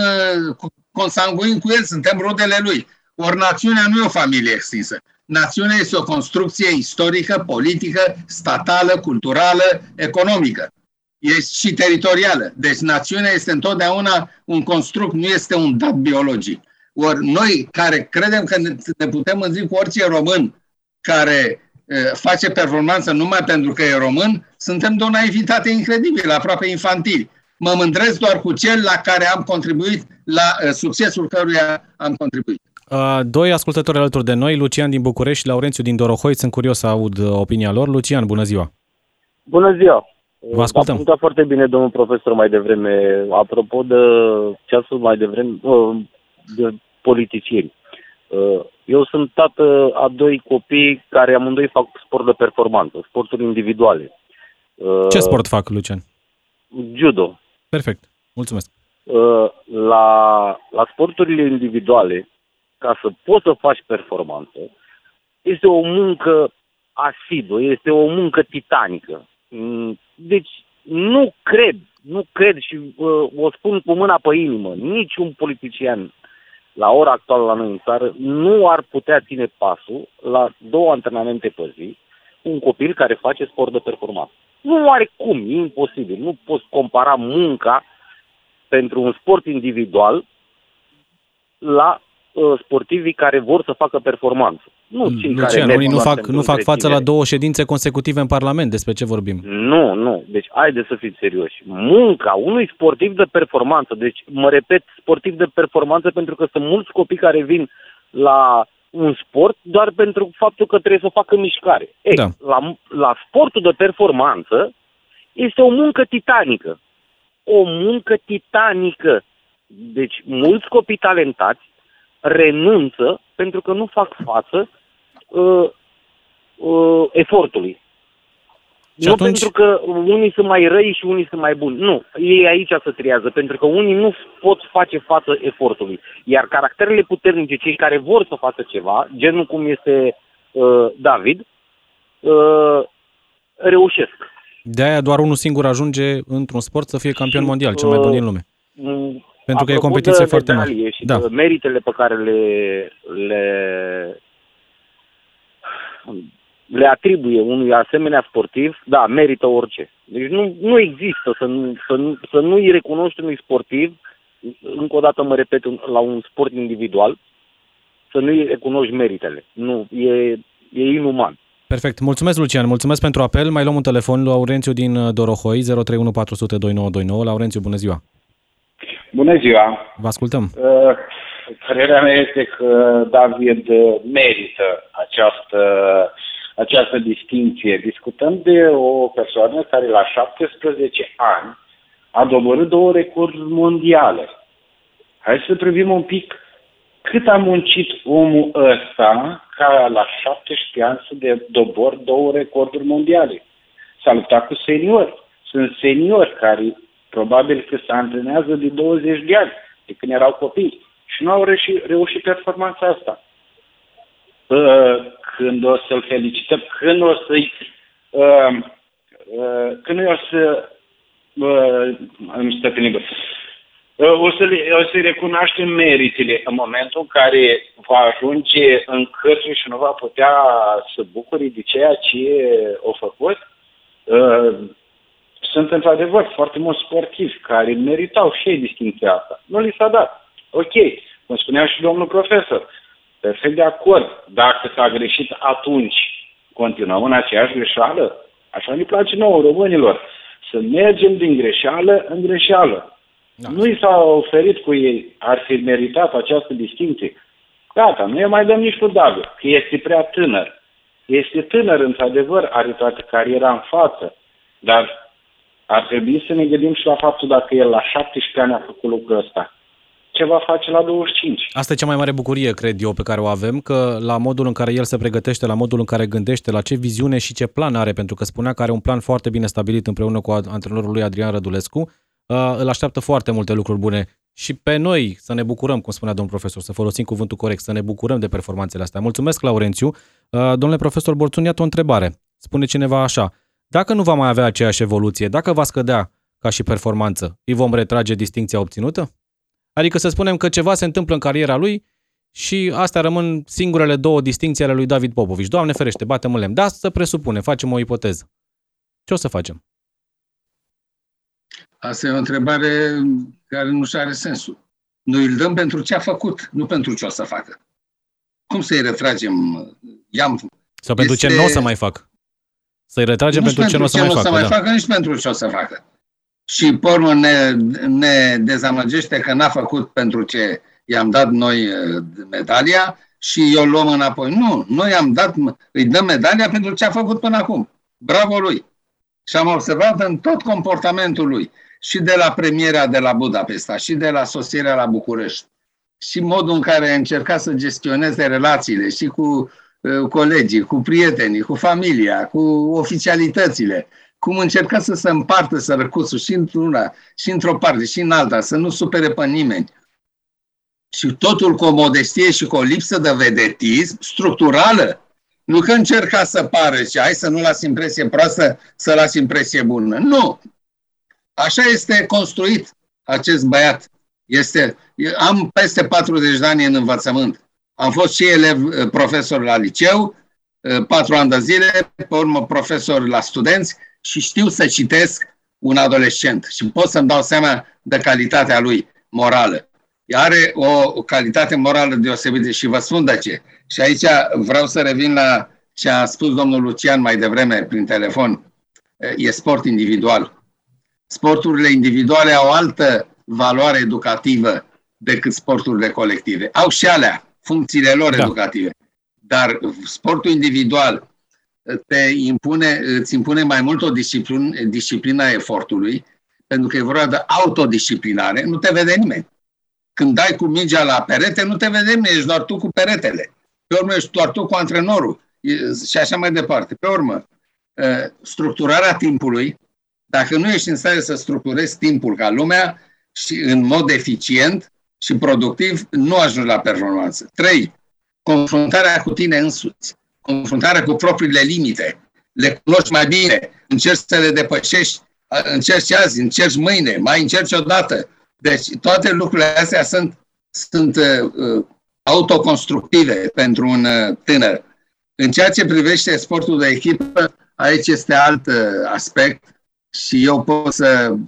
consanguini cu el, suntem rudele lui. Ori națiunea nu e o familie extinsă. Națiunea este o construcție istorică, politică, statală, culturală, economică. Este și teritorială. Deci națiunea este întotdeauna un construct, nu este un dat biologic. Ori noi care credem că ne putem mândri cu orice român care face performanță numai pentru că e român, suntem de o naivitate incredibilă, aproape infantil. Mă mândresc doar cu cel la care am contribuit, la succesul căruia am contribuit. Doi ascultători alături de noi, Lucian din București și Laurențiu din Dorohoi. Sunt curios să aud opinia lor. Lucian, bună ziua! Bună ziua! Vă ascultăm. A punctat foarte bine domnul profesor mai devreme, apropo de ce a spus mai devreme, de politicieni. Eu sunt tată a doi copii care amândoi fac sport de performanță, sporturi individuale. Ce sport fac, Lucian? Judo. Perfect, mulțumesc. La, la sporturile individuale, ca să poți să faci performanță, este o muncă asiduă, este o muncă titanică. Mm, deci nu cred, nu cred și uh, o spun cu mâna pe inimă, niciun politician la ora actuală la noi în țară nu ar putea ține pasul la două antrenamente pe zi un copil care face sport de performanță. Nu are cum, e imposibil. Nu poți compara munca pentru un sport individual la uh, sportivii care vor să facă performanță. Nu mm, cei Lucian, care unii nu fac, nu fac față la două ședințe consecutive în Parlament. Despre ce vorbim? Nu, nu. Deci haide să fiți serioși. Munca unui sportiv de performanță, deci mă repet, sportiv de performanță pentru că sunt mulți copii care vin la un sport doar pentru faptul că trebuie să facă mișcare. Ei, da. la, la sportul de performanță este o muncă titanică. O muncă titanică. Deci mulți copii talentați renunță pentru că nu fac față uh, uh, efortului. Și nu atunci... pentru că unii sunt mai răi și unii sunt mai buni. Nu, ei aici se triază, pentru că unii nu pot face față efortului. Iar caracterele puternice, cei care vor să facă ceva, genul cum este uh, David, uh, reușesc. De aia doar unul singur ajunge într-un sport să fie campion și, mondial, cel mai bun din lume. Uh, pentru că e competiție foarte mare. Și da. meritele pe care le, le le atribuie unui asemenea sportiv, da, merită orice. Deci nu, nu există să, nu, să, nu, să nu-i recunoști unui sportiv, încă o dată mă repet, la un sport individual, să nu-i recunoști meritele. Nu, e, e inuman. Perfect. Mulțumesc, Lucian. Mulțumesc pentru apel. Mai luăm un telefon. Laurențiu din uh, Dorohoi, 031 400 2929. Laurențiu, bună ziua. Bună ziua. Vă ascultăm. Uh, părerea mea este că David merită această această distinție. Discutăm de o persoană care la 17 ani a doborât două recorduri mondiale. Hai să privim un pic cât a muncit omul ăsta ca la 17 ani să de dobor două recorduri mondiale. S-a luptat cu seniori. Sunt seniori care probabil că se antrenează de 20 de ani, de când erau copii. Și nu au reușit, reușit performanța asta. Uh, când o să-l felicităm, când o să-i uh, uh, când o să uh, am stat pe limbă. Uh, o, să o să recunoaștem meritele în momentul în care va ajunge în cărți și nu va putea să bucure de ceea ce a făcut. Uh, sunt într-adevăr foarte mulți sportivi care meritau și ei distinția asta. Nu li s-a dat. Ok, cum spunea și domnul profesor, Perfect de acord. Dacă s-a greșit atunci, continuăm în aceeași greșeală? Așa ne place nouă, românilor. Să mergem din greșeală în greșeală. Da. Nu i s-a oferit cu ei, ar fi meritat această distinție. Gata, nu e mai dăm nici cu David, că este prea tânăr. Este tânăr, într-adevăr, are toată cariera în față, dar ar trebui să ne gândim și la faptul dacă el la 17 ani a făcut lucrul ăsta ce va face la 25. Asta e cea mai mare bucurie, cred eu, pe care o avem, că la modul în care el se pregătește, la modul în care gândește, la ce viziune și ce plan are, pentru că spunea că are un plan foarte bine stabilit împreună cu antrenorul lui Adrian Rădulescu, uh, îl așteaptă foarte multe lucruri bune și pe noi să ne bucurăm, cum spunea domnul profesor, să folosim cuvântul corect, să ne bucurăm de performanțele astea. Mulțumesc, Laurențiu. Uh, domnule profesor Borțun, iată o întrebare. Spune cineva așa, dacă nu va mai avea aceeași evoluție, dacă va scădea ca și performanță, îi vom retrage distinția obținută? Adică să spunem că ceva se întâmplă în cariera lui și astea rămân singurele două distinții ale lui David Popovici. Doamne ferește, batem în lemn. Da, să presupune, facem o ipoteză. Ce o să facem? Asta e o întrebare care nu și are sensul. Noi îl dăm pentru ce a făcut, nu pentru ce o să facă. Cum să-i retragem? I-am... Sau pentru este... ce nu o să mai fac? Să-i retragem pentru, pentru ce nu o să mai facă. Nu o să mai da. facă, nici pentru ce o să facă și pe urmă ne, ne dezamăgește că n-a făcut pentru ce i-am dat noi uh, medalia și eu luăm înapoi. Nu, noi am dat, îi dăm medalia pentru ce a făcut până acum. Bravo lui! Și am observat în tot comportamentul lui, și de la premiera de la Budapesta, și de la sosirea la București, și modul în care a încercat să gestioneze relațiile și cu uh, colegii, cu prietenii, cu familia, cu oficialitățile, cum încerca să se împartă sărăcuțul și într-una, și într-o parte, și în alta, să nu supere pe nimeni. Și totul cu o modestie și cu o lipsă de vedetism structurală. Nu că încerca să pară și hai să nu las impresie proastă, să las impresie bună. Nu! Așa este construit acest băiat. Este, am peste 40 de ani în învățământ. Am fost și elev eh, profesor la liceu, eh, patru ani de zile, pe urmă profesor la studenți și știu să citesc un adolescent și pot să-mi dau seama de calitatea lui morală. Are o, calitate morală deosebită și vă spun de ce. Și aici vreau să revin la ce a spus domnul Lucian mai devreme prin telefon. E sport individual. Sporturile individuale au altă valoare educativă decât sporturile colective. Au și alea, funcțiile lor da. educative. Dar sportul individual te impune, îți impune mai mult o disciplină, disciplina efortului, pentru că e vorba de autodisciplinare, nu te vede nimeni. Când dai cu mingea la perete, nu te vede nimeni, ești doar tu cu peretele. Pe urmă, ești doar tu cu antrenorul și așa mai departe. Pe urmă, structurarea timpului, dacă nu ești în stare să structurezi timpul ca lumea și în mod eficient și productiv, nu ajungi la performanță. Trei, confruntarea cu tine însuți confruntarea cu propriile limite, le cunoști mai bine, încerci să le depășești, încerci azi, încerci mâine, mai încerci odată. Deci toate lucrurile astea sunt, sunt uh, autoconstructive pentru un uh, tânăr. În ceea ce privește sportul de echipă, aici este alt uh, aspect și eu pot să uh,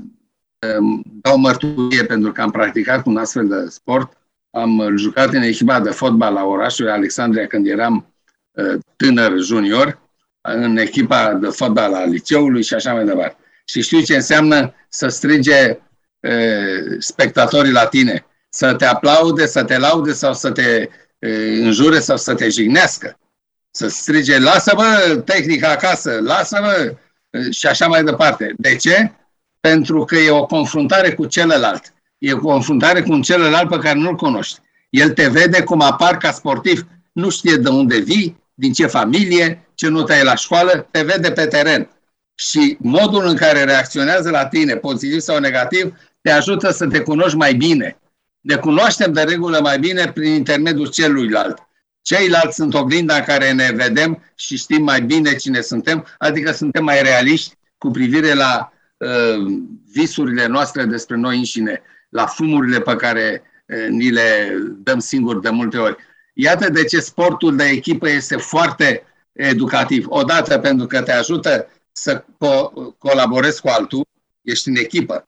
dau mărturie pentru că am practicat un astfel de sport. Am jucat în echipa de fotbal la orașul Alexandria când eram tânăr junior în echipa de fotbal a liceului și așa mai departe. Și știu ce înseamnă să strige e, spectatorii la tine, să te aplaude, să te laude sau să te e, înjure sau să te jignească. Să strige, lasă-mă tehnica acasă, lasă-mă și așa mai departe. De ce? Pentru că e o confruntare cu celălalt. E o confruntare cu un celălalt pe care nu-l cunoști. El te vede cum apar ca sportiv, nu știe de unde vii, din ce familie, ce notă ai la școală, te vede pe teren. Și modul în care reacționează la tine, pozitiv sau negativ, te ajută să te cunoști mai bine. Ne cunoaștem de regulă mai bine prin intermediul celuilalt. Ceilalți sunt oglinda în care ne vedem și știm mai bine cine suntem, adică suntem mai realiști cu privire la uh, visurile noastre despre noi înșine, la fumurile pe care uh, ni le dăm singuri de multe ori. Iată de ce sportul de echipă este foarte educativ. Odată pentru că te ajută să co- colaborezi cu altul, ești în echipă.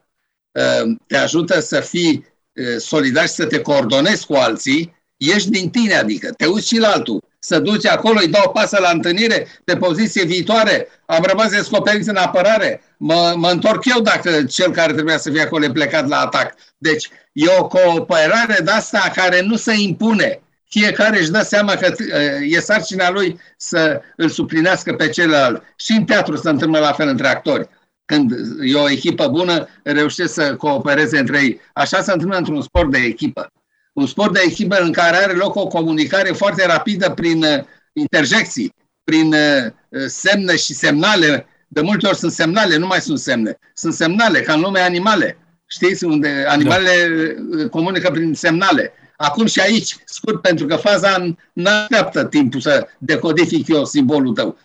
Uh, te ajută să fii uh, solidar și să te coordonezi cu alții, ești din tine, adică te uiți și la altul. Să duci acolo, îi dau pasă la întâlnire pe poziție viitoare, am rămas descoperiți în apărare, mă, mă întorc eu dacă cel care trebuia să fie acolo e plecat la atac. Deci e o cooperare de asta care nu se impune fiecare își dă seama că e sarcina lui să îl suplinească pe celălalt. Și în teatru se întâmplă la fel între actori. Când e o echipă bună, reușesc să coopereze între ei. Așa se întâmplă într-un sport de echipă. Un sport de echipă în care are loc o comunicare foarte rapidă prin uh, interjecții, prin uh, semne și semnale. De multe ori sunt semnale, nu mai sunt semne. Sunt semnale, ca în lumea animale. Știți, unde animalele da. comunică prin semnale. Acum și aici, scurt, pentru că faza nu așteaptă timpul să decodific eu simbolul tău.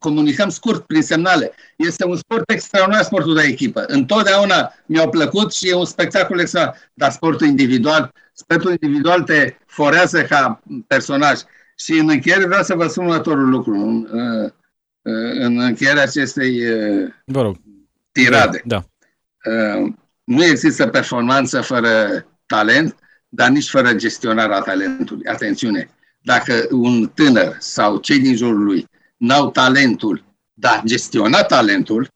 Comunicăm scurt prin semnale. Este un sport extraordinar, sportul de echipă. Întotdeauna mi-a plăcut și e un spectacol extraordinar. Dar sportul individual, sportul individual te forează ca personaj. Și în încheiere vreau să vă spun următorul lucru. În, în încheierea acestei vă rog. tirade. Da. Nu există performanță fără talent dar nici fără gestionarea talentului. Atențiune! Dacă un tânăr sau cei din jurul lui n-au talentul, dar gestiona talentul,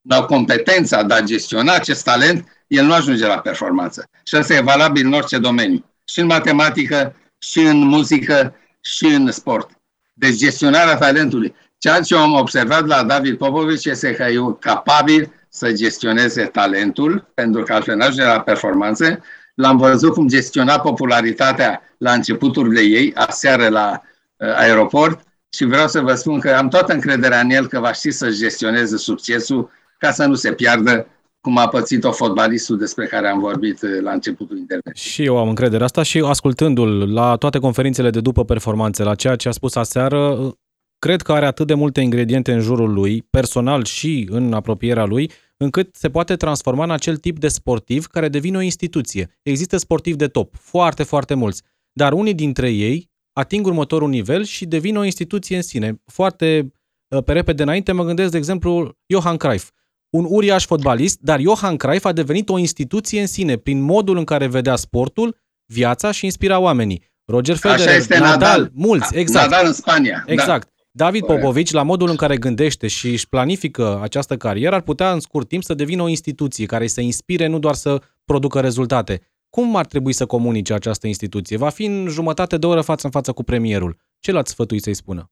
n-au competența de a gestiona acest talent, el nu ajunge la performanță. Și asta e valabil în orice domeniu. Și în matematică, și în muzică, și în sport. Deci gestionarea talentului. Ceea ce am observat la David Popovici este că e capabil să gestioneze talentul, pentru că altfel nu ajunge la performanțe, L-am văzut cum gestiona popularitatea la începuturile ei, aseară la uh, aeroport și vreau să vă spun că am toată încrederea în el că va ști să gestioneze succesul ca să nu se piardă cum a pățit-o fotbalistul despre care am vorbit uh, la începutul intervenției. Și eu am încredere asta și ascultându-l la toate conferințele de după performanțe, la ceea ce a spus aseară, uh, cred că are atât de multe ingrediente în jurul lui, personal și în apropierea lui, încât se poate transforma în acel tip de sportiv care devine o instituție. Există sportivi de top, foarte, foarte mulți, dar unii dintre ei ating următorul nivel și devin o instituție în sine. Foarte uh, pe repede înainte mă gândesc, de exemplu, Johan Cruyff, un uriaș fotbalist, dar Johan Cruyff a devenit o instituție în sine prin modul în care vedea sportul, viața și inspira oamenii. Roger Federer, Așa este Nadal, Nadal, mulți, exact. Nadal în Spania. Exact. Da. David Popovici, la modul în care gândește și își planifică această carieră, ar putea în scurt timp să devină o instituție care să inspire, nu doar să producă rezultate. Cum ar trebui să comunice această instituție? Va fi în jumătate de oră față în față cu premierul. Ce l-ați sfătuit să-i spună?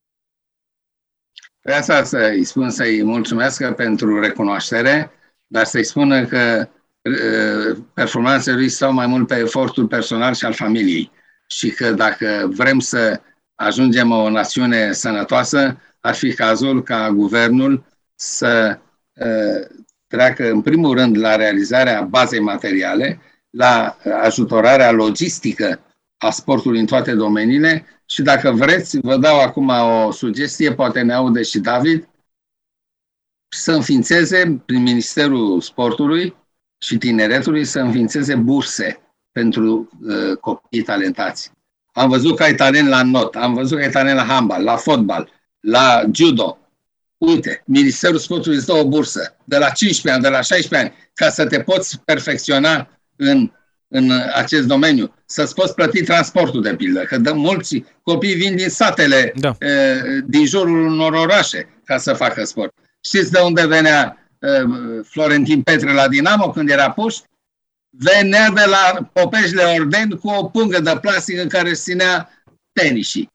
Pe asta să-i spun să-i mulțumesc pentru recunoaștere, dar să-i spună că performanțele lui stau mai mult pe efortul personal și al familiei. Și că dacă vrem să ajungem o națiune sănătoasă, ar fi cazul ca guvernul să uh, treacă în primul rând la realizarea bazei materiale, la ajutorarea logistică a sportului în toate domeniile și dacă vreți, vă dau acum o sugestie, poate ne aude și David, să înființeze prin Ministerul Sportului și Tineretului să înființeze burse pentru uh, copiii talentați. Am văzut că ai talent la not, am văzut că ai talent la handbal, la fotbal, la judo. Uite, Ministerul Sportului îți dă o bursă de la 15 ani, de la 16 ani, ca să te poți perfecționa în, în acest domeniu, să-ți poți plăti transportul, de pildă, că de mulți copii vin din satele, da. e, din jurul unor orașe, ca să facă sport. Știți de unde venea e, Florentin Petre la Dinamo când era puș? venea de la Popeșle Orden cu o pungă de plastic în care ținea tenisii,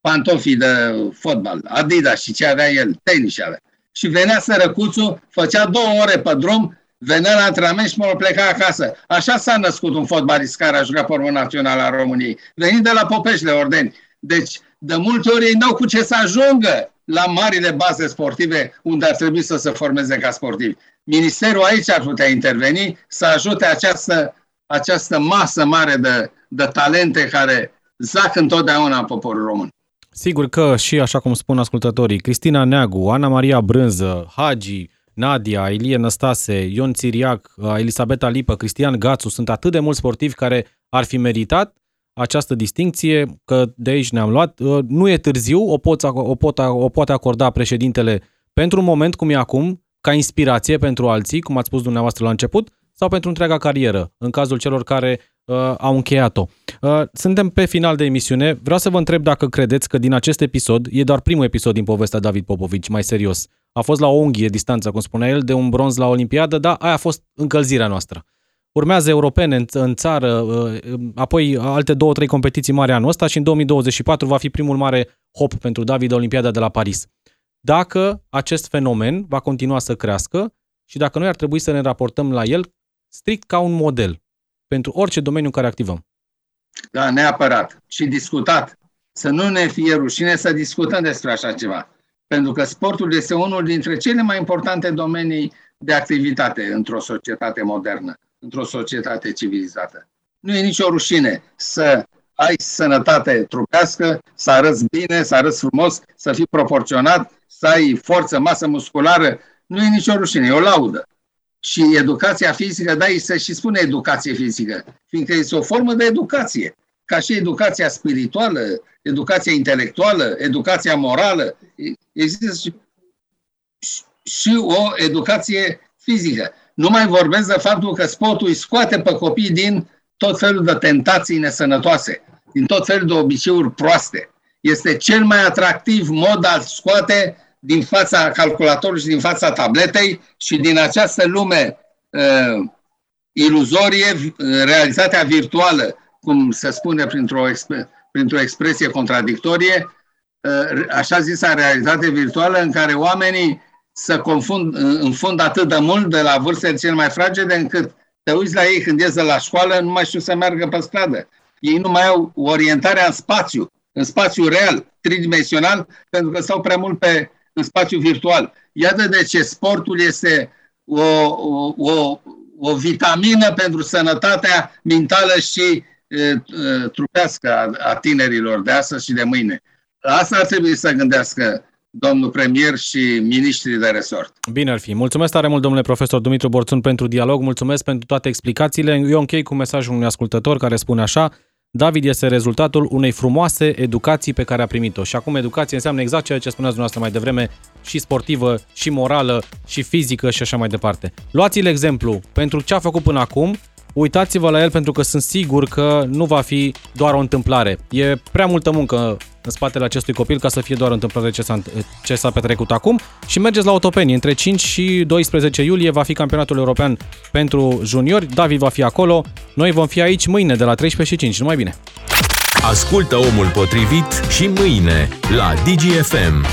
pantofii de fotbal, Adidas și ce avea el, tenis avea. Și venea sărăcuțul, făcea două ore pe drum, venea la antrenament și mă pleca acasă. Așa s-a născut un fotbalist care a jucat pe națională a României, venind de la Popeșle Ordeni. Deci, de multe ori ei n-au cu ce să ajungă la marile baze sportive unde ar trebui să se formeze ca sportivi. Ministerul aici ar putea interveni să ajute această, această masă mare de, de talente care zac întotdeauna în poporul român. Sigur că și așa cum spun ascultătorii, Cristina Neagu, Ana Maria Brânză, Hagi, Nadia, Ilie Năstase, Ion Țiriac, Elisabeta Lipă, Cristian Gațu, sunt atât de mulți sportivi care ar fi meritat această distinție, că de aici ne-am luat. Nu e târziu, o, pot, o, pot, o poate acorda președintele pentru un moment cum e acum, ca inspirație pentru alții, cum ați spus dumneavoastră la început, sau pentru întreaga carieră, în cazul celor care uh, au încheiat-o. Uh, suntem pe final de emisiune. Vreau să vă întreb dacă credeți că din acest episod, e doar primul episod din povestea David Popovici, mai serios. A fost la o unghie distanță, cum spunea el, de un bronz la Olimpiadă, dar aia a fost încălzirea noastră. Urmează europene în, în țară, uh, apoi alte două, trei competiții mari anul ăsta și în 2024 va fi primul mare hop pentru David Olimpiada de la Paris dacă acest fenomen va continua să crească și dacă noi ar trebui să ne raportăm la el strict ca un model pentru orice domeniu în care activăm. Da, neapărat. Și discutat. Să nu ne fie rușine să discutăm despre așa ceva. Pentru că sportul este unul dintre cele mai importante domenii de activitate într-o societate modernă, într-o societate civilizată. Nu e nicio rușine să ai sănătate trupească, să arăți bine, să arăți frumos, să fii proporționat, să ai forță, masă musculară. Nu e nicio rușine, e o laudă. Și educația fizică, da, se și spune educație fizică, fiindcă este o formă de educație. Ca și educația spirituală, educația intelectuală, educația morală, există și, și o educație fizică. Nu mai vorbesc de faptul că sportul îi scoate pe copii din tot felul de tentații nesănătoase, din tot felul de obiceiuri proaste. Este cel mai atractiv mod al scoate din fața calculatorului și din fața tabletei și din această lume uh, iluzorie, uh, realitatea virtuală, cum se spune printr-o, printr-o expresie contradictorie, uh, așa zisa realitate virtuală în care oamenii se confund, uh, înfund atât de mult de la vârstele cel mai fragede încât te uiți la ei când ies de la școală, nu mai știu să meargă pe stradă. Ei nu mai au orientarea în spațiu, în spațiu real, tridimensional, pentru că stau prea mult pe, în spațiu virtual. Iată de ce sportul este o, o, o, o vitamină pentru sănătatea mentală și e, trupească a, a tinerilor de astăzi și de mâine. Asta ar trebui să gândească domnul premier și ministrii de resort. Bine ar fi. Mulțumesc tare mult, domnule profesor Dumitru Borțun, pentru dialog. Mulțumesc pentru toate explicațiile. Eu închei cu mesajul unui ascultător care spune așa David este rezultatul unei frumoase educații pe care a primit-o. Și acum educație înseamnă exact ceea ce spuneați dumneavoastră mai devreme, și sportivă, și morală, și fizică și așa mai departe. Luați-l exemplu pentru ce a făcut până acum, uitați-vă la el pentru că sunt sigur că nu va fi doar o întâmplare. E prea multă muncă în spatele acestui copil ca să fie doar o întâmplare ce s-a, ce s-a petrecut acum și mergeți la Otopeni. Între 5 și 12 iulie va fi campionatul european pentru juniori. David va fi acolo. Noi vom fi aici mâine de la 13 și 5. Numai bine! Ascultă omul potrivit și mâine la DGFM.